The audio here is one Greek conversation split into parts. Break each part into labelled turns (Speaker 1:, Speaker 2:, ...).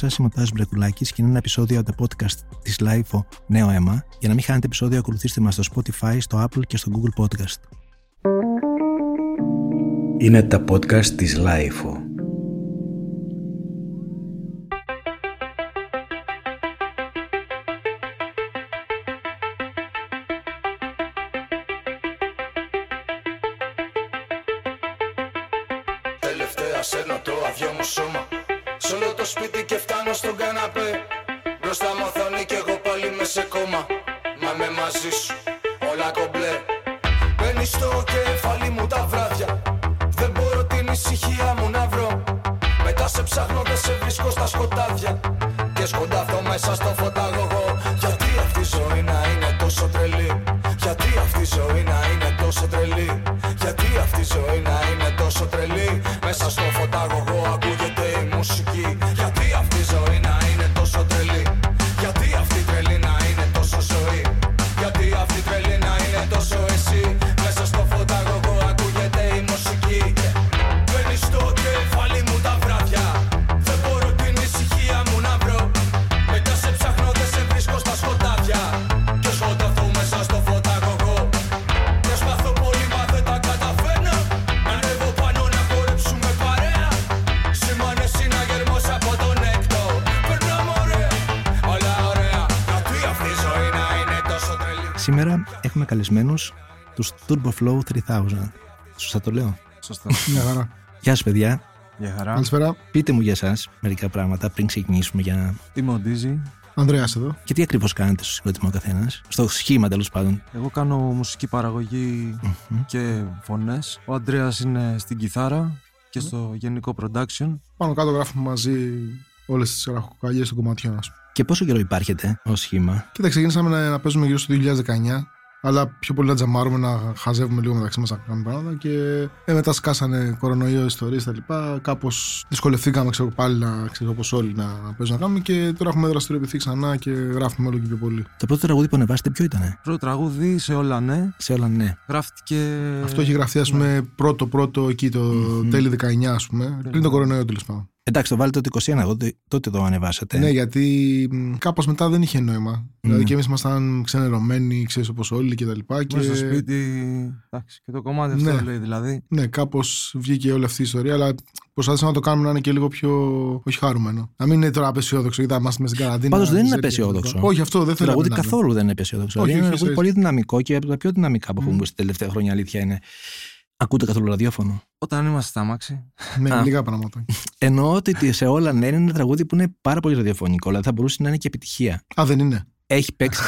Speaker 1: σας, είμαι ο Τάσος Μπρεκουλάκης και είναι ένα επεισόδιο από το podcast της LIFO Νέο Αίμα. Για να μην χάνετε επεισόδιο, ακολουθήστε μας στο Spotify, στο Apple και στο Google Podcast.
Speaker 2: Είναι τα podcast της LIFO.
Speaker 3: Μπροστά μου οθόνη κι εγώ πάλι με σε κόμμα. Μα με μαζί σου όλα κομπλέ
Speaker 1: Σήμερα έχουμε καλεσμένους τους Turbo Flow 3000. Σωστά το λέω;
Speaker 4: Σωστά.
Speaker 5: Μια χαρά.
Speaker 1: Γεια σας, παιδιά.
Speaker 4: Γεια χαρά.
Speaker 5: Καλησπέρα.
Speaker 1: Πείτε μου για εσά μερικά πράγματα πριν ξεκινήσουμε για.
Speaker 4: Είμαι ο Ντίζη.
Speaker 5: Ανδρέας εδώ.
Speaker 1: Και τι ακριβώς κάνετε στο συγκρότημα ο καθένας; Στο σχήμα τέλος πάντων.
Speaker 4: Εγώ κάνω μουσική παραγωγή και φωνές. Ο Αντρέας είναι στην κιθάρα και στο γενικό production.
Speaker 5: Πάνω κάτω γράφουμε μαζί όλες τις ραχοκοκαλιές των κομματιών, ας πούμε.
Speaker 1: Και πόσο καιρό υπάρχετε ως σχήμα;
Speaker 5: Κοίτα, ξεκίνησαμε να, να παίζουμε γύρω στο 2019. Αλλά πιο πολύ να τζαμάρουμε, να χαζεύουμε λίγο μεταξύ μας να κάνουμε πράγματα. Και ε, μετά σκάσανε κορονοϊό, ιστορίες κτλ. Κάπως δυσκολευθήκαμε, ξέρω πάλι να ξέρω όπως όλοι να, να παίζουμε να κάνουμε. Και τώρα έχουμε δραστηριοποιηθεί ξανά και γράφουμε όλο και πιο πολύ.
Speaker 1: Το πρώτο τραγούδι που ανεβάσετε ποιο ήταν.
Speaker 4: Πρώτο τραγούδι σε όλα ναι.
Speaker 1: Σε όλα ναι.
Speaker 4: Γράφτηκε.
Speaker 5: Αυτό έχει γραφτεί, ας πούμε, πρώτο-πρώτο εκεί το τέλη 19, ας πούμε. Πριν το κορονοϊό τέλος πάντων.
Speaker 1: Εντάξει, το βάλετε το 21, τότε, τότε το ανεβάσατε.
Speaker 5: Ναι, γιατί κάπως μετά δεν είχε νόημα. Δηλαδή και εμείς ήμασταν ξενερωμένοι, ξέρεις όπως όλοι και τα λοιπά. Και...
Speaker 4: Μέσα στο σπίτι. Εντάξει, και το κομμάτι αυτό
Speaker 5: Ναι.
Speaker 4: λέει δηλαδή.
Speaker 5: Ναι, κάπως βγήκε όλη αυτή η ιστορία, αλλά προσπαθήσαμε να το κάνουμε να είναι και λίγο πιο. όχι χαρούμενο. Να μην είναι τώρα απεσιόδοξο, γιατί θα είμαστε μέσα στην καραντίνα.
Speaker 1: Πάντως δεν είναι
Speaker 5: ζέρια
Speaker 1: απεσιόδοξο.
Speaker 5: κτλ. Όχι, αυτό δεν
Speaker 1: Το
Speaker 5: θέλω
Speaker 1: τραγούδι
Speaker 5: να είναι.
Speaker 1: καθόλου δεν είναι αισιόδοξο.
Speaker 5: Όχι,
Speaker 1: είναι ένα
Speaker 5: όχι,
Speaker 1: τραγούδι
Speaker 5: ίσα-ίσα.
Speaker 1: πολύ δυναμικό και από τα πιο δυναμικά που έχουμε ακούσει τα τελευταία χρόνια, αλήθεια είναι. Ακούτε καθόλου ραδιόφωνο;
Speaker 4: Όταν είμαστε στα μάξι.
Speaker 5: Ναι,
Speaker 1: Α.
Speaker 5: λίγα πράγματα.
Speaker 1: Εννοώ ότι σε όλα ναι είναι ένα τραγούδι που είναι πάρα πολύ ραδιοφωνικό, αλλά θα μπορούσε να είναι και επιτυχία.
Speaker 5: Α, δεν είναι.
Speaker 1: Έχει παίξει.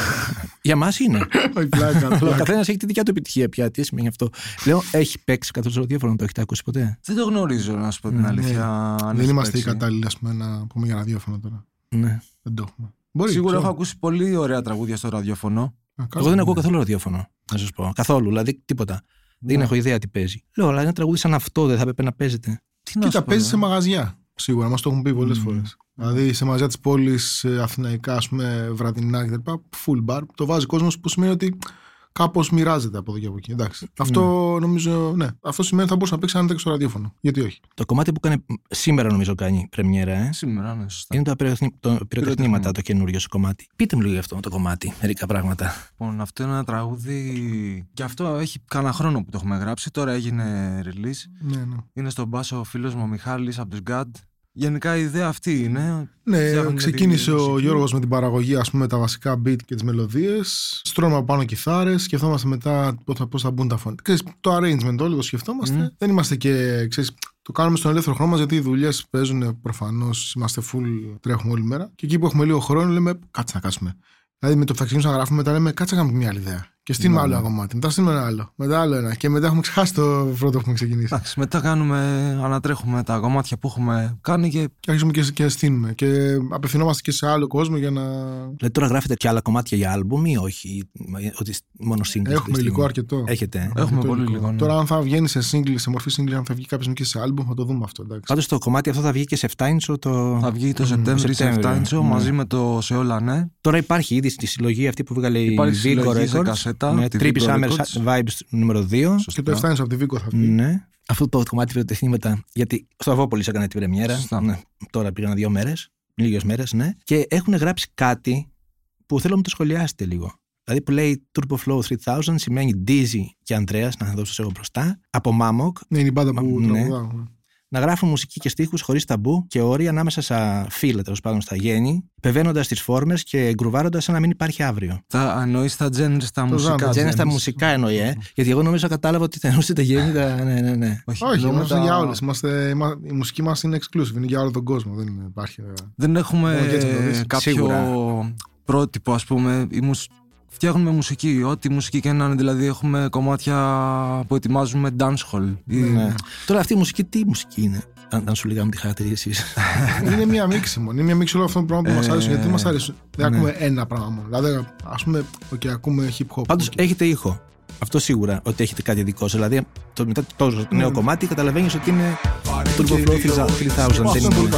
Speaker 1: Για μας είναι.
Speaker 5: Όχι, πλάκα.
Speaker 1: Αλλά ο
Speaker 5: πλάκα.
Speaker 1: καθένας έχει τη δικιά του επιτυχία πια. Τι σημαίνει αυτό. Λέω, έχει παίξει καθόλου στο ραδιόφωνο, το έχετε ακούσει ποτέ;
Speaker 4: Δεν το γνωρίζω, να σου πω την
Speaker 1: Ναι,
Speaker 4: αλήθεια. αν
Speaker 5: Δεν
Speaker 4: έχει
Speaker 5: είμαστε οι
Speaker 4: παίξει.
Speaker 5: κατάλληλοι, ας πούμε, να πούμε για ραδιόφωνο τώρα.
Speaker 1: Ναι.
Speaker 5: Δεν το έχουμε. Μπορεί.
Speaker 4: Σίγουρα
Speaker 5: ξέρω.
Speaker 4: έχω ακούσει πολύ ωραία τραγούδια στο ραδιόφωνο.
Speaker 5: Α, καλά,
Speaker 1: Εγώ δεν
Speaker 5: ναι.
Speaker 1: ακούω καθόλου ραδιόφωνο, να σας πω. Καθόλου, δηλαδή τίποτα. Δεν
Speaker 4: Ναι.
Speaker 1: έχω ιδέα τι παίζει. Λέω, αλλά ένα τραγούδι σαν αυτό δεν θα έπρεπε να παίζετε.
Speaker 4: Τι να
Speaker 5: Κοίτα,
Speaker 4: σου πω,
Speaker 5: παίζει
Speaker 4: ε.
Speaker 5: σε μαγαζιά. Σίγουρα, μας το έχουν πει πολλές
Speaker 1: Μμμ.
Speaker 5: φορές. Δηλαδή σε μαγαζιά της πόλης, αθηναϊκά, ας πούμε, βραδινά κτλ. Full bar. Το βάζει κόσμος που σημαίνει ότι κάπως μοιράζεται από εδώ και από εκεί. Εντάξει. Αυτό νομίζω, ναι. Αυτό σημαίνει ότι θα μπορούσε να παίξει αν ήταν και στο ραδιόφωνο. Γιατί όχι;
Speaker 1: Το κομμάτι που κάνει σήμερα, νομίζω, κάνει πρεμιέρα, ε.
Speaker 4: Σήμερα, ναι, σωστά.
Speaker 1: Είναι τα πυροτεχνη- το- πυροτεχνήματα,
Speaker 4: Πυροτεχνήματα.
Speaker 1: το καινούριο σου κομμάτι. Πείτε μου λίγο για αυτό το κομμάτι, μερικά πράγματα.
Speaker 4: Λοιπόν, αυτό είναι ένα τραγούδι. Και αυτό έχει κανένα χρόνο που το έχουμε γράψει. Τώρα έγινε release.
Speaker 5: Ναι, ναι.
Speaker 4: Είναι στον μπάσο ο φίλος μου ο Μιχάλης από τους GAD. Γενικά η ιδέα αυτή είναι.
Speaker 5: Ναι,
Speaker 4: Φτιάχνουμε
Speaker 5: ξεκίνησε
Speaker 4: τη
Speaker 5: ο
Speaker 4: μουσική.
Speaker 5: Γιώργος με την παραγωγή, ας πούμε, τα βασικά beat και τις μελωδίες. Στρώμε από πάνω κιθάρες, σκεφτόμαστε μετά πώς θα, πώς θα μπουν τα φωνή. Ξέρεις, το arrangement όλο το σκεφτόμαστε.
Speaker 4: Μμμ.
Speaker 5: Δεν είμαστε και, ξέρεις, το κάνουμε στον ελεύθερο χρόνο μας γιατί οι δουλειές παίζουν προφανώς, είμαστε full, τρέχουμε όλη μέρα. Και εκεί που έχουμε λίγο χρόνο λέμε, κάτσε να κάτσουμε. Δηλαδή με το που θα ξεκινήσουμε να γράφουμε, μετά λέμε, κάτσε να κάνουμε μια άλλη ιδέα. Και στείλουμε
Speaker 4: Ναι,
Speaker 5: άλλο
Speaker 4: ναι.
Speaker 5: ένα κομμάτι. Μετά στείλουμε ένα άλλο. Μετά άλλο ένα. Και μετά έχουμε ξεχάσει το πρώτο που έχουμε ξεκινήσει.
Speaker 4: Εντάξει, μετά κάνουμε, ανατρέχουμε τα κομμάτια που έχουμε κάνει και
Speaker 5: Και αρχίζουμε και, και στείλουμε. Και απευθυνόμαστε και σε άλλο κόσμο για να.
Speaker 1: Δηλαδή τώρα γράφετε και άλλα κομμάτια για άλμπουμ ή όχι, ότι μόνο singles.
Speaker 5: Έχουμε
Speaker 1: αυτή τη
Speaker 5: υλικό
Speaker 1: στιγμή.
Speaker 5: αρκετό.
Speaker 1: Έχετε. ε;
Speaker 4: έχουμε
Speaker 5: το
Speaker 4: πολύ
Speaker 5: υλικό.
Speaker 4: λίγο. ναι.
Speaker 5: Τώρα, αν θα βγαίνει σε single, σε μορφή single, αν θα βγει κάποιος και σε album, θα το δούμε αυτό. Εντάξει.
Speaker 1: Πάντως το κομμάτι αυτό θα βγει και σε 7 inch το.
Speaker 4: Θα βγει το Σεπτέμβρη σε
Speaker 1: Σεπτέμβριο,
Speaker 4: 7 inch
Speaker 1: ναι.
Speaker 4: μαζί με το Σε όλα ναι.
Speaker 1: Τώρα υπάρχει ήδη στη συλλογή αυτή που βγάλε η
Speaker 4: Υπάρχει
Speaker 1: Vigo
Speaker 4: συλλογή σε
Speaker 1: Records.
Speaker 4: Κασέτα,
Speaker 1: με
Speaker 4: τη
Speaker 1: Trippy
Speaker 4: Vigo
Speaker 1: Summer
Speaker 4: Records.
Speaker 1: Vibes νούμερο 2.
Speaker 5: Και το 7 από τη Βίκο θα βγει.
Speaker 1: Ναι. Αυτό το κομμάτι πυροτεχνήματα. Γιατί στο Αβόπολη έκανε την πρεμιέρα.
Speaker 4: Σωστά.
Speaker 1: Ναι, τώρα πήγαν δύο μέρες. λίγες μέρες, ναι. Και έχουν γράψει κάτι που θέλω να μου το σχολιάσετε λίγο. Δηλαδή που λέει Turbo Flow 3000 σημαίνει Dizzy και Andreas, να δώσω εγώ μπροστά, από Mammoc,
Speaker 5: Ναι, είναι η μπάντα που
Speaker 1: Ναι.
Speaker 5: τραγουδάω. Ναι.
Speaker 1: να γράφουν μουσική και στίχους χωρίς ταμπού και όρια ανάμεσα στα φύλλα, τέλος πάντων στα γέννη, πεβαίνοντα τις φόρμες και γκρουβάροντας σαν να μην υπάρχει αύριο.
Speaker 4: Τα εννοεί τα genres τα μουσικά.
Speaker 5: genre,
Speaker 1: Τζένε στα
Speaker 4: genres.
Speaker 1: μουσικά εννοεί, ε. Γιατί εγώ νομίζω κατάλαβα ότι θα εννοούσε τα γέννη. Τα... Ναι, ναι, ναι.
Speaker 4: Όχι,
Speaker 5: Όχι,
Speaker 4: εννοούμε
Speaker 5: είμαστε
Speaker 4: τα-
Speaker 5: για όλες. Η μουσική μας είναι exclusive, είναι για όλο τον κόσμο. Δεν είναι- υπάρχει. ε,
Speaker 4: Δεν έχουμε
Speaker 5: Μόνο και έτσι το δεις.
Speaker 4: κάποιο
Speaker 1: Σίγουρα.
Speaker 4: πρότυπο, ας πούμε. Η μουσ- Φτιάχνουμε μουσική, ό,τι μουσική και να είναι. Δηλαδή, έχουμε κομμάτια που ετοιμάζουμε dancehall. Ή-
Speaker 1: ναι. Τώρα αυτή η μουσική, τι μουσική είναι, αν, αν σου λέγαμε τη χαρακτηρίσει.
Speaker 5: είναι μια μίξη μόνο. Είναι μια μίξη όλων αυτών των πραγμάτων που μας αρέσουν. Γιατί μας αρέσουν. Δεν
Speaker 1: ναι.
Speaker 5: ακούμε ένα πράγμα μόνο. Δηλαδή, ας πούμε, okay, ακούμε hip hop.
Speaker 1: Πάντως
Speaker 5: ok.
Speaker 1: έχετε ήχο. Αυτό σίγουρα ότι έχετε κάτι δικό σας. Δηλαδή, το, μετά το, το νέο κομμάτι καταλαβαίνεις ότι είναι Turbo Flow 3000.
Speaker 5: Αυτό
Speaker 1: δεν
Speaker 5: είναι πολύ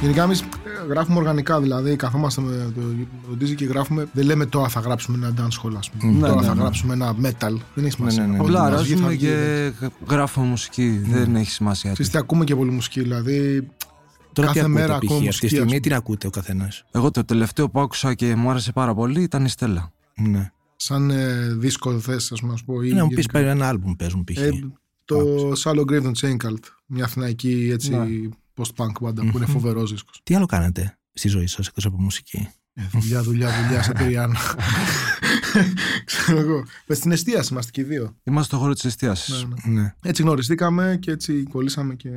Speaker 5: Γενικά εμείς γράφουμε οργανικά, δηλαδή καθόμαστε με το, το Dizzy και γράφουμε. Δεν λέμε τώρα θα γράψουμε ένα dance hall, ας πούμε.
Speaker 4: Ναι,
Speaker 5: τώρα
Speaker 4: ναι,
Speaker 5: θα
Speaker 4: ναι.
Speaker 5: γράψουμε ένα metal. Δεν έχει σημασία.
Speaker 1: ναι, ναι.
Speaker 5: Ό,τι
Speaker 4: Απλά
Speaker 5: μας βγει, θα
Speaker 4: αράζουμε
Speaker 5: βγει,
Speaker 4: και
Speaker 5: δεν-
Speaker 4: γράφουμε μουσική. Δεν έχει σημασία. τι.
Speaker 5: Ξέρεις τι, ακούμε και πολύ μουσική. Δηλαδή,
Speaker 1: Τώρα
Speaker 5: Κάθε
Speaker 1: τι ακούτε,
Speaker 5: μέρα
Speaker 1: π.χ.
Speaker 5: ακόμα
Speaker 1: αυτή
Speaker 5: μουσική,
Speaker 1: τη
Speaker 5: ας
Speaker 1: στιγμή
Speaker 5: πούμε.
Speaker 1: τι ακούτε ο καθένας;
Speaker 4: Εγώ το τελευταίο που άκουσα και μου άρεσε πάρα πολύ ήταν η Στέλλα.
Speaker 1: Ναι.
Speaker 5: σαν ε, δίσκο θες, ας πούμε, να σου πω. ή
Speaker 1: Ε, Να μου πεις
Speaker 5: γενικά.
Speaker 1: πάλι ένα άλμπουμ παίζουν π.χ.
Speaker 5: Ε, το Shallow Grave των Chain Cult. Μια αθηναϊκή έτσι
Speaker 4: Ναι.
Speaker 5: Post-punk μπάντα που είναι φοβερός δίσκος.
Speaker 1: Τι άλλο κάνετε στη ζωή σας εκτός από μουσική;
Speaker 5: Ε, δουλειά, δουλειά, δουλειά, σαν τριάννα. Ξέρω εγώ. Με στην εστίαση είμαστε και οι δύο.
Speaker 4: Είμαστε στο χώρο της εστίασης.
Speaker 5: Ναι, ναι.
Speaker 1: Ναι.
Speaker 5: Έτσι γνωριστήκαμε και έτσι κολλήσαμε και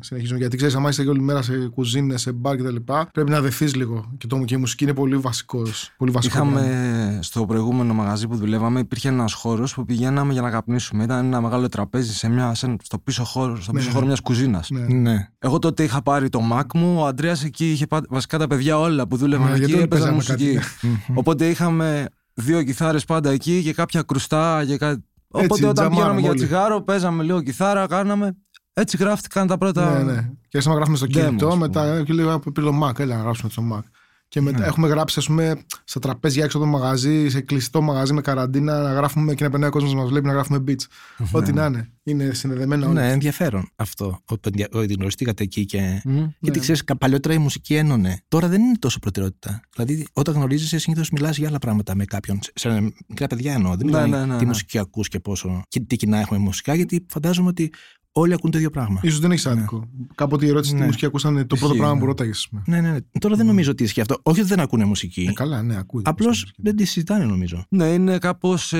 Speaker 5: συνεχίζουμε. Γιατί ξέρεις, άμα είσαι και όλη μέρα σε κουζίνες, σε μπαρ κτλ., πρέπει να δεθεί λίγο. Και, το, και η μουσική είναι πολύ, βασικός, πολύ βασικό. πράγμα.
Speaker 4: Είχαμε στο προηγούμενο μαγαζί που δουλεύαμε, υπήρχε ένας χώρος που πηγαίναμε για να καπνίσουμε. Ήταν ένα μεγάλο τραπέζι σε μια, σε, στο πίσω χώρο, στο πίσω
Speaker 5: Ναι.
Speaker 4: χώρο μιας κουζίνας.
Speaker 5: Ναι.
Speaker 1: Ναι.
Speaker 4: Εγώ τότε είχα πάρει το Mac μου, ο Αντρέας εκεί είχε πά- βασικά τα παιδιά όλα που δούλευαν
Speaker 5: Ναι, γιατί
Speaker 4: εκεί
Speaker 5: όλοι
Speaker 4: έπαιζαν
Speaker 5: παίζαμε
Speaker 4: μουσική.
Speaker 5: κάτι.
Speaker 4: Οπότε είχαμε δύο κιθάρες πάντα εκεί και κάποια κρουστά και κάτι.
Speaker 5: Έτσι,
Speaker 4: Οπότε όταν
Speaker 5: τζαμάραμε
Speaker 4: πηγαίναμε για
Speaker 5: όλοι.
Speaker 4: τσιγάρο, παίζαμε λίγο κιθάρα, κάναμε. Έτσι γράφτηκαν τα πρώτα.
Speaker 5: Ναι, ναι. Και άρχισαμε να γράφουμε στο
Speaker 4: Demos,
Speaker 5: κινητό,
Speaker 4: ας
Speaker 5: μετά και λέω πήρε το Mac, έλα να γράψουμε στο Mac. Και μετά
Speaker 1: Ναι.
Speaker 5: έχουμε γράψει, ας πούμε, στα τραπέζια έξω από το μαγαζί, σε κλειστό μαγαζί με καραντίνα, να γράφουμε και να περνάει ο κόσμος να μας βλέπει να γράφουμε beats. Ό,τι να είναι. Είναι συνδεδεμένα όλα.
Speaker 1: Ναι, ενδιαφέρον αυτό. Ότι ότι γνωριστήκατε εκεί και.
Speaker 4: Μμ.
Speaker 1: Γιατί
Speaker 5: Ναι.
Speaker 1: ξέρεις, παλιότερα η μουσική ένωνε. Τώρα δεν είναι τόσο προτεραιότητα. Δηλαδή, όταν γνωρίζεσαι, συνήθως μιλάς για άλλα πράγματα με κάποιον. Σε μικρά παιδιά εννοώ. Δεν
Speaker 4: Ναι,
Speaker 1: μιλάει
Speaker 4: ναι, ναι,
Speaker 1: τι
Speaker 4: ναι.
Speaker 1: μουσική ακούς και πόσο. και τι κοινά έχουμε με μουσικά, γιατί φαντάζομαι ότι όλοι ακούν το ίδιο πράγμα.
Speaker 5: Σω δεν έχει άδικο. Κάποτε η ερώτηση τι
Speaker 1: Ναι.
Speaker 5: μουσική ακούσαν το πρώτο
Speaker 1: Ισχύει,
Speaker 5: πράγμα
Speaker 1: ναι.
Speaker 5: που ρώταγες.
Speaker 1: Ναι, ναι, ναι. Τώρα δεν νομίζω ότι ισχύει αυτό. Όχι ότι δεν ακούνε μουσική.
Speaker 5: Ε, καλά, ναι, ακούει.
Speaker 1: Απλώς δεν τη συζητάνε, νομίζω.
Speaker 4: Ναι, είναι κάπως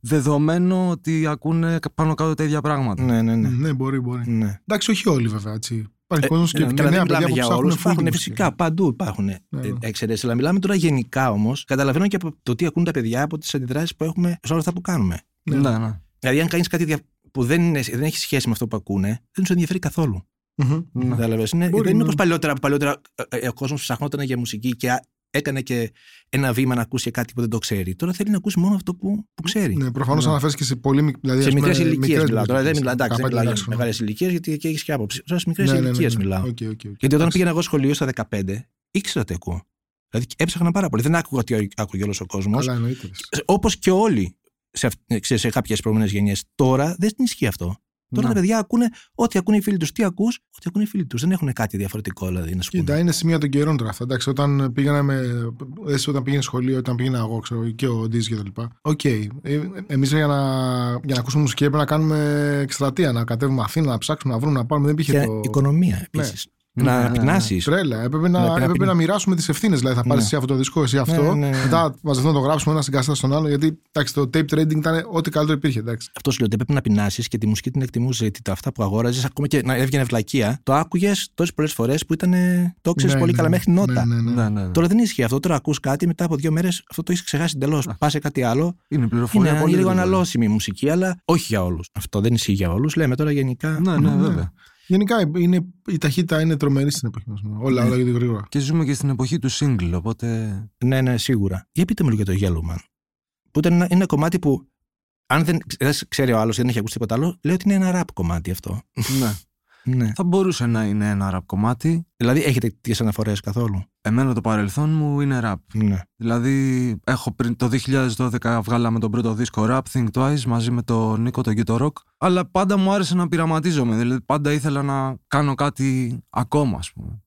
Speaker 4: δεδομένο ότι ακούνε πάνω κάτω τα ίδια πράγματα.
Speaker 1: Ναι, ναι, ναι.
Speaker 5: Ναι, μπορεί, μπορεί.
Speaker 1: ναι.
Speaker 5: Εντάξει, όχι όλοι βέβαια. Έτσι. Υπάρχει κόσμος και,
Speaker 1: Ναι,
Speaker 5: και
Speaker 1: καλά,
Speaker 5: νέα
Speaker 1: δεν
Speaker 5: παιδιά
Speaker 1: μιλάμε
Speaker 5: που
Speaker 1: για
Speaker 5: ψάχνουν
Speaker 1: όλους.
Speaker 5: full
Speaker 1: Υπάρχουν
Speaker 5: μουσική.
Speaker 1: φυσικά παντού υπάρχουν
Speaker 5: ναι.
Speaker 1: εξαιρέσεις. Αλλά μιλάμε τώρα γενικά όμως. Καταλαβαίνω και από το τι ακούν τα παιδιά από τις αντιδράσεις που έχουμε σε όλα αυτά που κάνουμε.
Speaker 5: Ναι.
Speaker 4: Ναι, ναι.
Speaker 1: Δηλαδή, αν κάνεις κάτι δια- που δεν, είναι, δεν έχει σχέση με αυτό που ακούνε, δεν τους ενδιαφέρει καθόλου.
Speaker 5: Μμμ.
Speaker 4: Ναι.
Speaker 1: Κατάλαβες. Είναι,
Speaker 5: Μπορεί,
Speaker 1: δεν είναι
Speaker 5: ναι.
Speaker 1: όπως παλιότερα που παλιότερα ε, ε, ο κόσμος ψαχνόταν για μουσική και α- έκανε και ένα βήμα να ακούσει κάτι που δεν το ξέρει. Τώρα θέλει να ακούσει μόνο αυτό που, που ξέρει.
Speaker 5: Ναι, προφανώς
Speaker 4: Ναι.
Speaker 5: αναφέρεις και σε πολύ μικ- δηλαδή,
Speaker 1: σε
Speaker 5: ας πούμε,
Speaker 1: μικρές ηλικίες
Speaker 5: μικρές
Speaker 1: μιλάω. Τώρα δεν
Speaker 5: ηλικίες.
Speaker 1: μιλάω, εντάξει, δεν
Speaker 5: 15,
Speaker 1: μιλάω για
Speaker 5: 16 χρόνια.
Speaker 1: μεγάλες ηλικίες γιατί εκεί έχεις και άποψη. Τώρα σε μικρές
Speaker 5: Ναι, ναι, ναι,
Speaker 1: ηλικίες
Speaker 5: ναι.
Speaker 1: μιλάω.
Speaker 5: OK, OK, OK.
Speaker 1: Γιατί όταν
Speaker 5: Εντάξει.
Speaker 1: πήγαινα εγώ σχολείο στα 15, ήξερα τι ακούω. Δηλαδή έψαχνα πάρα πολύ. Δεν άκουγα τι άκουγε όλος ο κόσμος.
Speaker 5: Καλά, εννοείται.
Speaker 1: Όπως και όλοι σε, αυ- ξέρεις, σε κάποιες προηγούμενες γενιές. Τώρα δεν ισχύει αυτό. Τώρα
Speaker 4: Ναι.
Speaker 1: τα παιδιά ακούνε ό,τι ακούνε οι φίλοι τους. Τι ακούς, ό,τι ακούνε οι φίλοι τους. Δεν έχουν κάτι διαφορετικό δηλαδή να σου πούνε.
Speaker 5: Κοίτα, είναι σημεία των καιρών τώρα αυτά. Εντάξει, όταν πήγαμε, εσύ όταν πήγαινε σχολείο, όταν πήγαινα εγώ, ξέρω, και ο Ντίζ και τα λοιπά. Οκ. Ε, Εμείς για, να, για να ακούσουμε μουσική έπρεπε να κάνουμε εκστρατεία, να κατέβουμε Αθήνα, να ψάξουμε, να βρούμε, να πάρουμε. Δεν υπήρχε
Speaker 1: Και
Speaker 5: το.
Speaker 1: οικονομία επίσης. Να
Speaker 4: Ναι, ναι, ναι.
Speaker 1: πεινάσεις.
Speaker 5: Τρέλα. Έπρεπε να,
Speaker 1: Ναι, πρέπει να
Speaker 5: έπρεπε
Speaker 1: πει-
Speaker 5: να μοιράσουμε τις ευθύνες. Δηλαδή, θα πάρεις
Speaker 1: Ναι.
Speaker 5: εσύ αυτό το δίσκο, εσύ αυτό.
Speaker 1: Ναι, ναι, ναι.
Speaker 5: Μετά μαζευτούμε να το γράψουμε ένας σε κασέτα στον άλλο. Γιατί εντάξει, το tape trading ήταν ό,τι καλύτερο υπήρχε. Εντάξει.
Speaker 1: Αυτός σου λέω ότι έπρεπε να πεινάσεις και τη μουσική την εκτιμούσε. Γιατί τα αυτά που αγόραζες, ακόμα και να έβγαινε βλακεία, το άκουγες τόσες πολλές φορές που ήταν. Το ξέρεις
Speaker 5: Ναι,
Speaker 1: πολύ
Speaker 5: ναι,
Speaker 1: καλά
Speaker 5: ναι.
Speaker 1: μέχρι νότα.
Speaker 5: Ναι, ναι, ναι.
Speaker 4: Ναι, ναι, ναι.
Speaker 1: Τώρα δεν ισχύει αυτό. Τώρα ακούς κάτι, μετά από δύο μέρες αυτό το έχεις ξεχάσει εντελώς. Πας σε κάτι άλλο.
Speaker 4: Είναι πληροφορία
Speaker 1: Είναι
Speaker 4: πολύ
Speaker 1: λίγο
Speaker 4: γρήγορη.
Speaker 1: αναλώσιμη η μουσική, αλλά όχι για όλους. Αυτό δεν ισχύει για όλους. Λέμε τώρα γενικά.
Speaker 4: Ναι, ναι, βέβαια.
Speaker 5: Γενικά είναι, η ταχύτητα είναι τρομερή στην εποχή μας. Όλα,
Speaker 1: Ναι.
Speaker 5: όλα γίνεται γρήγορα.
Speaker 4: Και ζούμε και στην εποχή του single, οπότε.
Speaker 1: Ναι, ναι, σίγουρα. Για πείτε μου λίγο για το Yellowman. Που ήταν ένα, είναι ένα κομμάτι που, αν δεν, δεν ξέρει ο άλλος, δεν έχει ακούσει τίποτα άλλο, λέει ότι είναι ένα rap κομμάτι αυτό.
Speaker 4: ναι.
Speaker 1: ναι.
Speaker 4: Θα μπορούσε να είναι ένα rap κομμάτι.
Speaker 1: Δηλαδή, έχετε τέτοιε αναφορές καθόλου;
Speaker 4: Εμένα το παρελθόν μου είναι rap.
Speaker 1: Ναι.
Speaker 4: Δηλαδή, έχω πριν το 2012 βγάλαμε τον πρώτο δίσκο Rap Think Twice μαζί με τον Νίκο τον Ghetto Rock. Αλλά πάντα μου άρεσε να πειραματίζομαι. Δηλαδή, πάντα ήθελα να κάνω κάτι ακόμα, ας πούμε.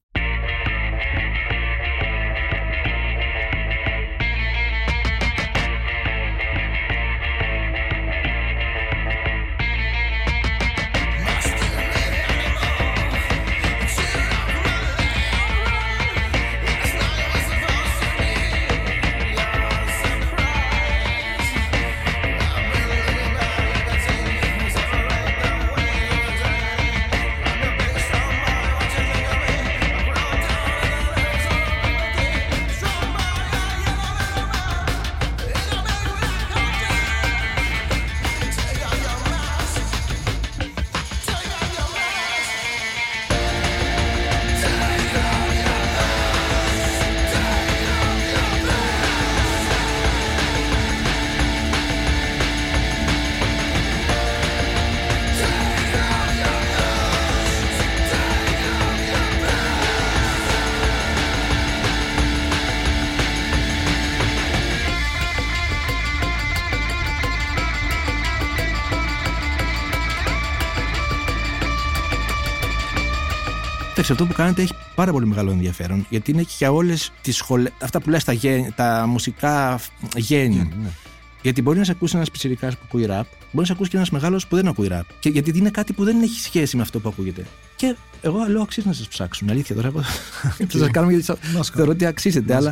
Speaker 1: Εντάξει, αυτό που κάνετε έχει πάρα πολύ μεγάλο ενδιαφέρον. Γιατί είναι και για όλες τις σχολέ. Αυτά που λες τα, γέ- τα μουσικά γένεια.
Speaker 4: Ναι.
Speaker 1: Γιατί μπορεί να σε ακούσει ένας πιτσυρικά που ακούει ραπ, μπορεί να σε ακούσει και ένας μεγάλος που δεν ακούει ραπ. Και γιατί είναι κάτι που δεν έχει σχέση με αυτό που ακούγεται. Και εγώ λέω αξίζει να σας ψάξουν. Αλήθεια τώρα. Θα σας κάνουμε γιατί
Speaker 5: Να
Speaker 1: σα- θεωρώ ότι αξίζετε,
Speaker 4: Να
Speaker 1: αλλά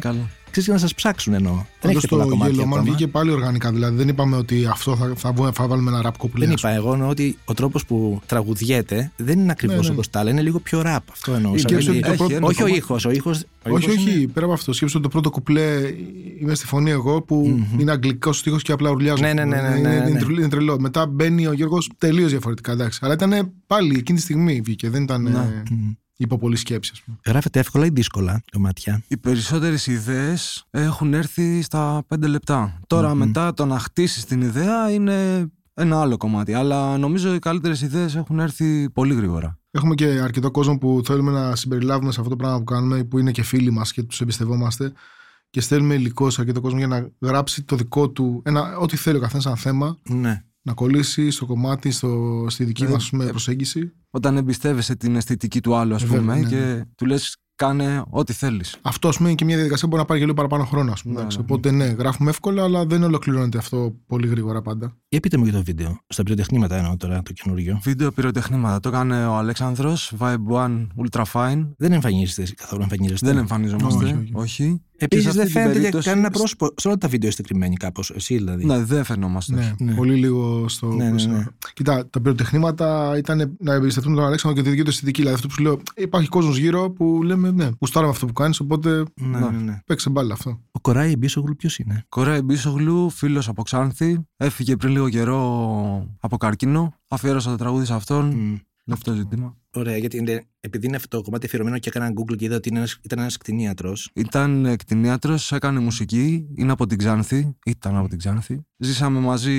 Speaker 4: είσαι καλά.
Speaker 1: αξίζει να σας ψάξουν εννοώ. Δεν
Speaker 5: Πάντως
Speaker 1: έχετε πολλά
Speaker 5: το
Speaker 1: κομμάτια.
Speaker 5: Yellowman
Speaker 1: ακόμα.
Speaker 5: βγήκε πάλι οργανικά. Δηλαδή δεν είπαμε ότι αυτό θα, θα, βγω- θα βάλουμε ένα ραπ κούπλε.
Speaker 1: Δεν
Speaker 5: ας πούμε.
Speaker 1: είπα. Εγώ εννοώ ότι ο τρόπος που τραγουδιέται δεν είναι ακριβώς
Speaker 5: Ναι, ναι.
Speaker 1: όπως τα άλλα. Είναι λίγο πιο ραπ. Αυτό εννοούσα.
Speaker 5: σκέψου
Speaker 1: Δεν
Speaker 5: ότι το
Speaker 1: είναι-
Speaker 4: πρώτο-
Speaker 1: όχι ο
Speaker 4: κομμάτι-
Speaker 1: ήχο. Ο ήχος, ο
Speaker 5: Όχι,
Speaker 1: ήχος είναι-
Speaker 5: όχι, πέρα από αυτό. Σκέψτε ότι το πρώτο κουπλέ είμαι στη φωνή εγώ που είναι αγγλικός στίχος και απλά ουρλιάζω.
Speaker 1: Ναι, ναι, ναι, ναι,
Speaker 5: Είναι,
Speaker 1: ναι,
Speaker 5: είναι
Speaker 1: ναι.
Speaker 5: τρελό- είναι τρελό. Μετά μπαίνει ο Γιώργος τελείως διαφορετικά. Εντάξει. Αλλά ήταν πάλι εκείνη τη στιγμή βγήκε. Δεν ήταν
Speaker 4: Ναι.
Speaker 5: ε, υπό πολλή σκέψη, ας πούμε.
Speaker 1: Γράφεται εύκολα ή δύσκολα κομμάτια.
Speaker 4: Οι περισσότερες ιδέες έχουν έρθει στα 5 λεπτά. Τώρα, μετά το να χτίσεις την ιδέα είναι ένα άλλο κομμάτι. Αλλά νομίζω οι καλύτερες ιδέες έχουν έρθει πολύ γρήγορα.
Speaker 5: Έχουμε και αρκετό κόσμο που θέλουμε να συμπεριλάβουμε σε αυτό το πράγμα που κάνουμε, που είναι και φίλοι μας και τους εμπιστευόμαστε. Και στέλνουμε υλικό σε αρκετό κόσμο για να γράψει το δικό του, ένα, ό,τι θέλει ο καθένας σαν θέμα,
Speaker 1: Ναι.
Speaker 5: Να κολλήσει στο κομμάτι, στο, στη δική
Speaker 4: Ε,
Speaker 5: μας
Speaker 4: ε,
Speaker 5: προσέγγιση.
Speaker 4: Όταν εμπιστεύεσαι την αισθητική του άλλου, ας
Speaker 5: Βέβαια,
Speaker 4: πούμε,
Speaker 5: ναι,
Speaker 4: και
Speaker 5: ναι.
Speaker 4: του λες: Κάνε ό,τι θέλεις.
Speaker 5: Αυτό ας πούμε, είναι και μια διαδικασία που μπορεί να πάρει και λίγο παραπάνω χρόνο. Ας πούμε,
Speaker 4: Ναι,
Speaker 5: εντάξει.
Speaker 4: ναι.
Speaker 5: Οπότε ναι, γράφουμε εύκολα, αλλά δεν ολοκληρώνεται αυτό πολύ γρήγορα πάντα.
Speaker 1: Για πείτε μου για το βίντεο. Στα πυροτεχνήματα εννοώ τώρα το καινούριο.
Speaker 4: Βίντεο πυροτεχνήματα. Το έκανε ο Αλέξανδρος, Vibe One Ultra Fine.
Speaker 1: Δεν εμφανίζεστε καθόλου εμφανίζεστε.
Speaker 4: Δεν εμφανιζόμαστε.
Speaker 5: Όχι,
Speaker 4: Όχι.
Speaker 5: όχι.
Speaker 1: Επίσης
Speaker 4: Και σε
Speaker 1: δεν
Speaker 4: αυτή την
Speaker 1: φαίνεται για
Speaker 4: περίπτωση-
Speaker 1: κανένα πρόσωπο. Σε όλα τα βίντεο είστε κρυμμένοι κάπως. Εσύ δηλαδή.
Speaker 4: Ναι, δεν φαινόμαστε.
Speaker 5: Ναι,
Speaker 1: Ναι.
Speaker 5: πολύ λίγο στο.
Speaker 1: Ναι, ναι,
Speaker 5: προς-
Speaker 1: ναι.
Speaker 5: Κοίτα, τα πυροτεχνήματα ήταν να εμπιστευτούμε τον Αλέξανδρο και τη δική του αισθητική. Δηλαδή αυτό που σου λέω, υπάρχει κόσμος γύρω που λέμε ναι, γουστάραμε αυτό που κάνεις, οπότε
Speaker 1: ναι, ναι, ναι.
Speaker 5: παίξε μπάλα αυτό.
Speaker 1: Ο Κοράι Μπίσογλου ποιος είναι;
Speaker 4: Κοράη Μπίσογλου, φίλος από Ξάνθη. Έφυγε πριν λίγο καιρό από καρκίνο. Αφιέρωσα το τραγούδι σε αυτόν.
Speaker 1: Μμ.
Speaker 4: Είναι αυτό το ζήτημα.
Speaker 1: Ωραία, γιατί είναι, επειδή είναι αυτό το κομμάτι αφιερωμένο και έκανα Google και είδα ότι είναι ένας, ήταν ένας κτηνίατρος.
Speaker 4: Ήταν κτηνίατρος, έκανε μουσική, είναι από την Ξάνθη. Ήταν από την Ξάνθη. Ζήσαμε μαζί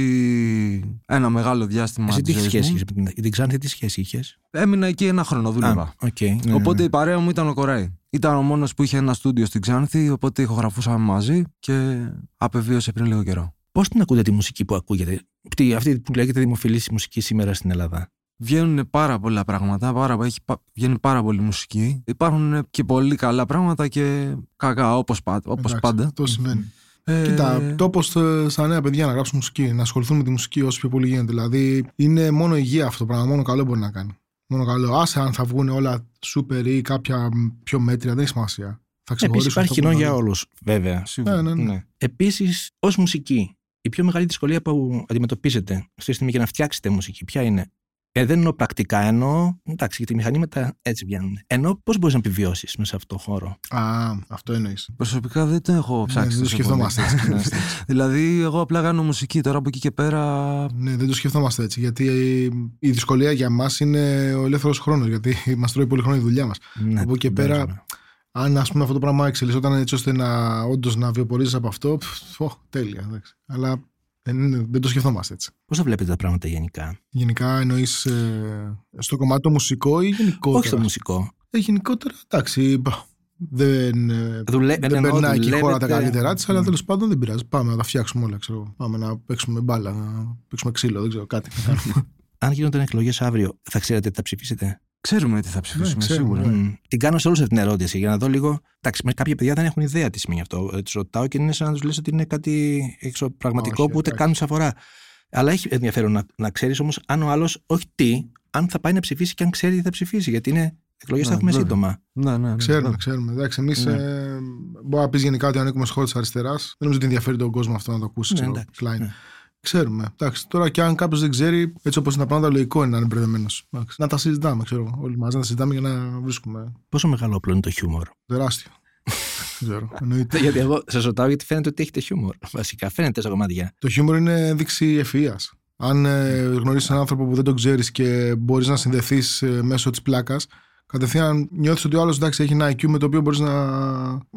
Speaker 4: ένα μεγάλο διάστημα
Speaker 1: Εσύ
Speaker 4: της
Speaker 1: τι
Speaker 4: ζωής
Speaker 1: σχέση
Speaker 4: μου.
Speaker 1: είχες με την, την Ξάνθη, τι σχέση είχες;
Speaker 4: Έμεινα εκεί ένα χρόνο, δούλευα.
Speaker 1: Α, οκ. ναι, ναι,
Speaker 4: Οπότε
Speaker 1: ναι.
Speaker 4: η παρέα μου ήταν ο Κοράη. Ήταν ο μόνος που είχε ένα στούντιο στην Ξάνθη, οπότε ηχογραφούσαμε μαζί και απεβίωσε πριν λίγο καιρό.
Speaker 1: Πώς την ακούτε τη μουσική που ακούγεται, τι, αυτή που λέγεται δημοφιλής μουσική σήμερα στην Ελλάδα.
Speaker 4: Βγαίνουν πάρα πολλά πράγματα, πάρα, έχει, πα- βγαίνει πάρα πολύ μουσική. Υπάρχουν και πολύ καλά πράγματα και κακά, όπως, πα- όπως
Speaker 5: Εντάξει,
Speaker 4: πάντα.
Speaker 5: Αυτό σημαίνει.
Speaker 4: Ε,
Speaker 5: Κοίτα, τόπο στα νέα παιδιά να γράψουν μουσική, να ασχοληθούν με τη μουσική όσο πιο πολύ γίνεται. Δηλαδή, είναι μόνο υγεία αυτό το πράγμα. Μόνο καλό μπορεί να κάνει. Μόνο καλό. Άσε αν θα βγουν όλα σούπερ ή κάποια πιο μέτρια, δεν έχει σημασία. Θα
Speaker 1: Επίσης
Speaker 5: ξεχωρίσουν.
Speaker 1: υπάρχει
Speaker 5: αυτό
Speaker 1: κοινό
Speaker 5: που
Speaker 1: για
Speaker 5: είναι.
Speaker 1: όλους, βέβαια.
Speaker 4: σίγουρα.
Speaker 5: Ναι, ναι, ναι.
Speaker 1: Ναι. Επίσης, ως μουσική, η πιο μεγάλη δυσκολία που αντιμετωπίζετε αυτή τη στιγμή για να φτιάξετε μουσική, ποια είναι; Ε, δεν εννοώ πρακτικά, εννοώ. Εντάξει, γιατί οι μηχανήματα έτσι βγαίνουν. Εννοώ πώς μπορείς να επιβιώσεις μέσα σε αυτό το χώρο.
Speaker 5: Α, αυτό εννοείς.
Speaker 4: Προσωπικά δεν το έχω ψάξει.
Speaker 5: δεν το
Speaker 4: τόσο
Speaker 5: σκεφτόμαστε
Speaker 4: πολύ.
Speaker 5: έτσι.
Speaker 4: Ναι. δηλαδή, εγώ απλά κάνω μουσική τώρα από εκεί και πέρα.
Speaker 5: Ναι, δεν το σκεφτόμαστε έτσι. Γιατί η δυσκολία για μας είναι ο ελεύθερος χρόνος. Γιατί μας τρώει πολύ χρόνο η δουλειά μας.
Speaker 1: Ναι,
Speaker 5: Από εκεί και
Speaker 1: δεν
Speaker 5: πέρα,
Speaker 1: παίζουμε.
Speaker 5: Αν ας πούμε αυτό το πράγμα εξελισσόταν έτσι ώστε να όντως να βιοπορίζει από αυτό, πφ, ω, τέλεια. εντάξει. Αλλά δεν, είναι- δεν το σκεφτόμαστε έτσι.
Speaker 1: Πώς θα βλέπετε τα πράγματα γενικά;
Speaker 5: Γενικά εννοείς στο κομμάτι το μουσικό ή γενικότερα;
Speaker 1: Όχι στο μουσικό.
Speaker 5: Ε, γενικότερα, εντάξει. μπα, Δεν, ε,
Speaker 1: Δουλε...
Speaker 5: δεν
Speaker 1: εννοώ,
Speaker 5: περνάει και η χώρα τα
Speaker 1: δουλεύετε-
Speaker 5: καλύτερά της, αλλά
Speaker 1: Ναι.
Speaker 5: τέλος πάντων δεν πειράζει. Πάμε να τα φτιάξουμε όλα. Ξέρω. Πάμε να παίξουμε μπάλα, να παίξουμε ξύλο, δεν ξέρω κάτι. να κάνουμε.
Speaker 1: Αν γίνονταν εκλογές αύριο, θα ξέρετε τι θα ψηφίσετε;
Speaker 4: Ξέρουμε τι θα ψηφίσουμε
Speaker 5: Ναι, ξέρουμε,
Speaker 4: σίγουρα.
Speaker 5: ναι.
Speaker 1: Μμ. Την κάνω σε όλου αυτή την ερώτηση για να δω λίγο. Εντάξει, με κάποια παιδιά δεν έχουν ιδέα τι σημαίνει αυτό. Τους ρωτάω και είναι σαν να τους λες ότι είναι κάτι εξωπραγματικό
Speaker 5: Όχι,
Speaker 1: που ούτε
Speaker 5: εντάξει.
Speaker 1: καν σε αφορά. Αλλά έχει ενδιαφέρον να, να ξέρεις όμως αν ο άλλος, όχι τι, αν θα πάει να ψηφίσει και αν ξέρει τι θα ψηφίσει. Γιατί είναι εκλογές
Speaker 4: Ναι,
Speaker 1: θα έχουμε
Speaker 4: βέβαια.
Speaker 1: σύντομα.
Speaker 4: Ναι, ναι, ναι,
Speaker 5: Ξέρουμε,
Speaker 4: βέβαια.
Speaker 5: ξέρουμε. Εντάξει, εμείς
Speaker 1: Ναι.
Speaker 5: ε, μπορεί να πεις γενικά ότι ανήκουμε στο χώρο της αριστεράς. Δεν νομίζω ότι ενδιαφέρει τον κόσμο αυτό να το ακούσει.
Speaker 1: Ναι,
Speaker 5: ξέρω,
Speaker 1: εντάξει,
Speaker 5: offline.
Speaker 1: ναι.
Speaker 5: Ξέρουμε. Εντάξει, τώρα και αν κάποιος δεν ξέρει, έτσι όπως είναι τα πράγματα, λογικό είναι να είναι μπερδεμένος. Να τα συζητάμε, ξέρω εγώ. Όλοι μαζί να τα συζητάμε για να βρίσκουμε.
Speaker 1: Πόσο μεγάλο όπλο είναι το χιούμορ;
Speaker 5: Τεράστιο. δεν ξέρω. Εννοείται.
Speaker 1: γιατί εγώ σα ρωτάω γιατί φαίνεται ότι έχετε χιούμορ. Βασικά φαίνεται στα κομμάτια.
Speaker 5: Το χιούμορ είναι ένδειξη ευφυα. Αν ε, γνωρίσεις έναν άνθρωπο που δεν τον ξέρεις και μπορείς να συνδεθείς μέσω της πλάκας, κατευθείαν νιώθεις ότι ο άλλος εντάξει έχει ένα IQ με το οποίο μπορείς να.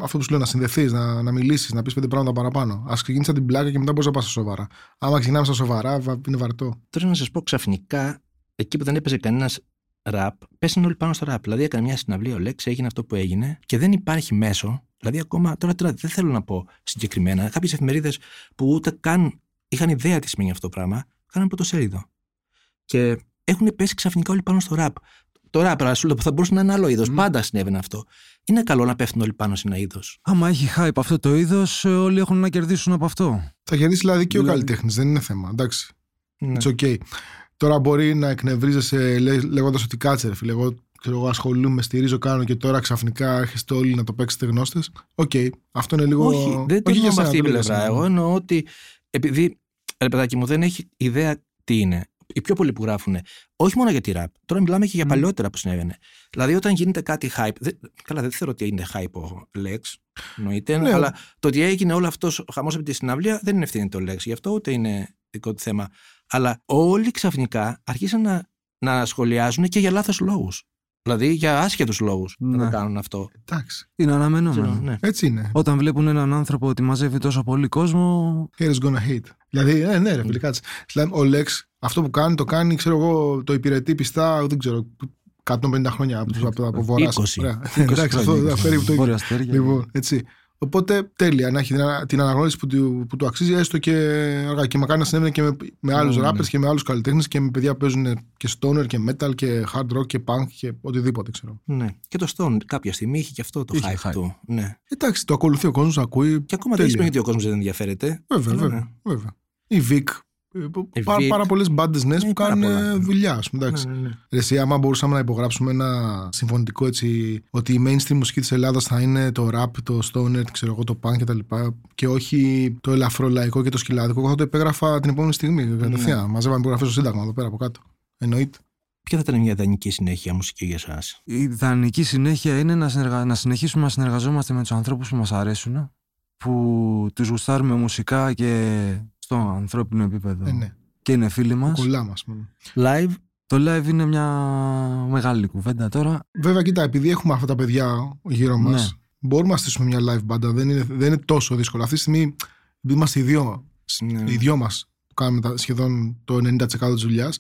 Speaker 5: Αυτό που σου λέω, να συνδεθείς, να, να μιλήσεις, να πεις πέντε πράγματα παραπάνω. Α ξεκινήσεις από την πλάκα και μετά μπορείς να πας στα σοβαρά. Άμα ξεκινάμε στα σοβαρά, βα- είναι βαρετό.
Speaker 1: Τώρα να σας πω ξαφνικά, εκεί που δεν έπαιζε κανένας ραπ, πέσανε όλοι πάνω στο ραπ. Δηλαδή έκανε μια συναυλία ο Λέξ, έγινε αυτό που έγινε και δεν υπάρχει μέσο. Δηλαδή ακόμα, τώρα, τώρα δεν θέλω να πω συγκεκριμένα, κάποιες εφημερίδες που ούτε καν είχαν ιδέα τι σημαίνει αυτό το πράγμα, κάναν πρωτοσέλιδο. Και έχουν πέσει ξαφνικά όλοι πάνω στο ραπ. Το ραπ, αλλά σου λέω, θα μπορούσε να είναι άλλο είδος. Πάντα συνέβαινε αυτό. Είναι καλό να πέφτουν όλοι πάνω σε ένα είδος.
Speaker 4: Άμα έχει hype αυτό το είδος, όλοι έχουν να κερδίσουν από αυτό.
Speaker 5: Θα κερδίσει δηλαδή και ο
Speaker 4: Δηλαδή-
Speaker 5: καλλιτέχνης, δεν είναι θέμα. Εντάξει.
Speaker 1: Ναι.
Speaker 5: It's okay. Τώρα μπορεί να εκνευρίζεσαι λέγοντας ότι κάτσε, ρε φίλε. Εγώ, ξέρω, εγώ ασχολούμαι, στηρίζω, κάνω και τώρα ξαφνικά έρχεστε όλοι να το παίξετε γνώστες. Οκ. Αυτό είναι λίγο.
Speaker 1: Όχι, δεν το εννοώ με
Speaker 5: σένα,
Speaker 1: αυτή την
Speaker 5: το λέω για
Speaker 1: πλευρά.
Speaker 5: σένα.
Speaker 1: Εγώ εννοώ ότι επειδή ρε παιδάκι μου δεν έχει ιδέα τι είναι. Οι πιο πολλοί που γράφουν, όχι μόνο για τη ραπ. Τώρα μιλάμε και για
Speaker 5: Μμ.
Speaker 1: παλιότερα που συνέβαινε. Δηλαδή, όταν γίνεται κάτι hype. Δεν, καλά, δεν θεωρώ ότι είναι hype ο Lex. Εννοείται.
Speaker 5: Ναι.
Speaker 1: Αλλά το ότι έγινε όλο αυτός ο χαμός από τη συναυλία δεν είναι ευθύνη το Lex. Γι' αυτό ούτε είναι δικό του θέμα. Αλλά όλοι ξαφνικά αρχίσαν να, να σχολιάζουν και για λάθος λόγους. Δηλαδή για άσχετους λόγους να
Speaker 4: Ναι.
Speaker 1: το κάνουν αυτό.
Speaker 5: Εντάξει.
Speaker 4: Είναι αναμενόμενο.
Speaker 1: Ξέρω, ναι.
Speaker 5: Έτσι είναι.
Speaker 4: Όταν βλέπουν έναν άνθρωπο ότι μαζεύει τόσο πολύ κόσμο.
Speaker 5: Haters gonna hate. Δηλαδή, ναι, ναι, ρε φίλε, κάτσε. Δηλαδή, ο Lex αυτό που κάνει, το κάνει, ξέρω εγώ, το υπηρετεί πιστά, δεν ξέρω, 150 χρόνια από, από, από βορρά.
Speaker 1: 20.
Speaker 5: Ωραία.
Speaker 4: 20
Speaker 5: Εντάξει, αυτό
Speaker 4: χρόνια,
Speaker 5: δεν περίπου το ίδιο.
Speaker 4: Βόρεια αστέρια.
Speaker 5: Λοιπόν, έτσι. Οπότε τέλεια να έχει την ανα- την αναγνώριση που του, που του αξίζει, έστω και αργά. Και μακάρι να συνέβαινε και με, με άλλους
Speaker 1: Ναι, ναι.
Speaker 5: rappers και με άλλους καλλιτέχνες και με παιδιά που παίζουν και stoner και metal και hard rock και punk και οτιδήποτε ξέρω.
Speaker 1: Ναι. Και το Stone κάποια στιγμή είχε και αυτό το
Speaker 4: Είχε
Speaker 1: hype,
Speaker 4: hype.
Speaker 1: του. Ναι.
Speaker 5: Εντάξει, το ακολουθεί ο κόσμος, ακούει.
Speaker 1: Και ακόμα δεν
Speaker 5: Τέλεια.
Speaker 1: σημαίνει ότι ο κόσμος δεν ενδιαφέρεται.
Speaker 5: Βέβαια,
Speaker 1: Αλλά,
Speaker 5: βέβαια.
Speaker 1: ναι.
Speaker 5: βέβαια. Η Vic. Ε, που-
Speaker 1: Η
Speaker 5: πάρα,
Speaker 1: Vic.
Speaker 5: πάρα πολλές μπάντες νέε
Speaker 1: Ναι,
Speaker 5: που
Speaker 1: πάρα
Speaker 5: κάνουν
Speaker 1: πολλά.
Speaker 5: ε, δουλειά. ας πούμε, εντάξει.
Speaker 1: Ναι, ναι, ναι.
Speaker 5: Ρε, εσύ, άμα μπορούσαμε να υπογράψουμε ένα συμφωνητικό έτσι, ότι η mainstream μουσική της Ελλάδας θα είναι το rap, το stoner, ξέρω εγώ, το punk κτλ. Και, και όχι το ελαφρολαϊκό και το σκυλάδικο, εγώ θα το επέγραφα την επόμενη στιγμή.
Speaker 1: Ναι.
Speaker 5: Κατευθείαν. Μαζεύαμε υπογραφέ στο Σύνταγμα εδώ πέρα από κάτω. Εννοείται.
Speaker 1: Ποια θα ήταν μια ιδανική συνέχεια μουσική για εσάς;
Speaker 4: Η ιδανική συνέχεια είναι να, συνεργα... να συνεχίσουμε να συνεργαζόμαστε με τους ανθρώπους που μας αρέσουν, που τους γουστάρουμε μουσικά και στο ανθρώπινο επίπεδο
Speaker 5: Ε, ναι.
Speaker 4: και είναι φίλοι μας.
Speaker 5: Κολλά μα.
Speaker 1: Live,
Speaker 4: Το live είναι μια μεγάλη κουβέντα τώρα.
Speaker 5: Βέβαια, κοίτα, επειδή έχουμε αυτά τα παιδιά γύρω μας,
Speaker 4: Ναι.
Speaker 5: μπορούμε να στήσουμε μια live μπάντα. Δεν είναι, δεν είναι τόσο δύσκολο. Αυτή τη στιγμή, επειδή είμαστε οι δύο,
Speaker 1: Ναι.
Speaker 5: οι δυο μας που κάνουμε τα- σχεδόν το 90% της δουλειάς.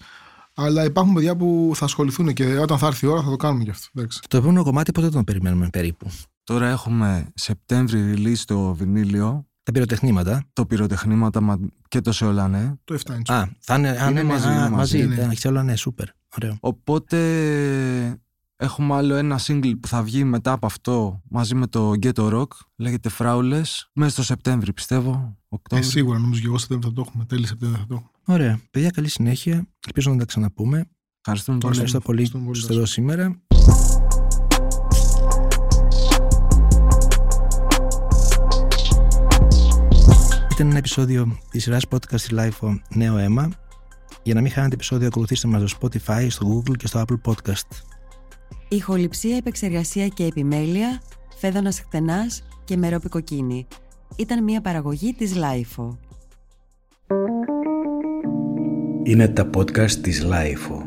Speaker 5: Αλλά υπάρχουν παιδιά που θα ασχοληθούν και όταν θα έρθει η ώρα θα το κάνουμε γι' αυτό. Εντάξει.
Speaker 1: το επόμενο κομμάτι πότε τον περιμένουμε περίπου.
Speaker 4: Τώρα έχουμε Σεπτέμβρη release το βινίλιο
Speaker 1: Τα πυροτεχνήματα.
Speaker 4: Το πυροτεχνήματα μα- και το Σεολανέ.
Speaker 5: Το 7 inch.
Speaker 1: Α, θα είναι, α,
Speaker 4: Είναι
Speaker 1: ναι,
Speaker 4: μαζί,
Speaker 1: α,
Speaker 4: είναι
Speaker 1: μαζί.
Speaker 5: μαζί, ναι.
Speaker 1: Τα Έχει όλα, ναι, σούπερ. Ωραίο.
Speaker 4: Οπότε έχουμε άλλο ένα single που θα βγει μετά από αυτό μαζί με το Ghetto Rock. Λέγεται Fraules. Μέσα στο Σεπτέμβρη πιστεύω.
Speaker 5: Ε,
Speaker 4: Οκτώβρη.
Speaker 5: σίγουρα νομίζω και εγώ Σεπτέμβριο θα το έχουμε. Τέλη Σεπτέμβριο θα το έχουμε.
Speaker 1: Ωραία. Παιδιά, καλή συνέχεια. Ελπίζω να τα ξαναπούμε.
Speaker 4: Ευχαριστούμε πολύ.
Speaker 1: Ευχαριστώ πολύ
Speaker 5: Ευχαριστούμε
Speaker 1: που
Speaker 5: πολύ,
Speaker 1: είστε εδώ σήμερα. Ήταν ένα επεισόδιο της σειράς podcast της LIFO Νέο Αίμα. Για να μην χάνετε επεισόδιο, ακολουθήστε μας στο Spotify, στο Google και στο Apple Podcast.
Speaker 6: Ηχοληψία, επεξεργασία και επιμέλεια, φέδωνας χτενάς και μερόπικο κοκκίνη. Ήταν μια παραγωγή της Lifeo.
Speaker 2: Είναι τα podcast της Lifeo.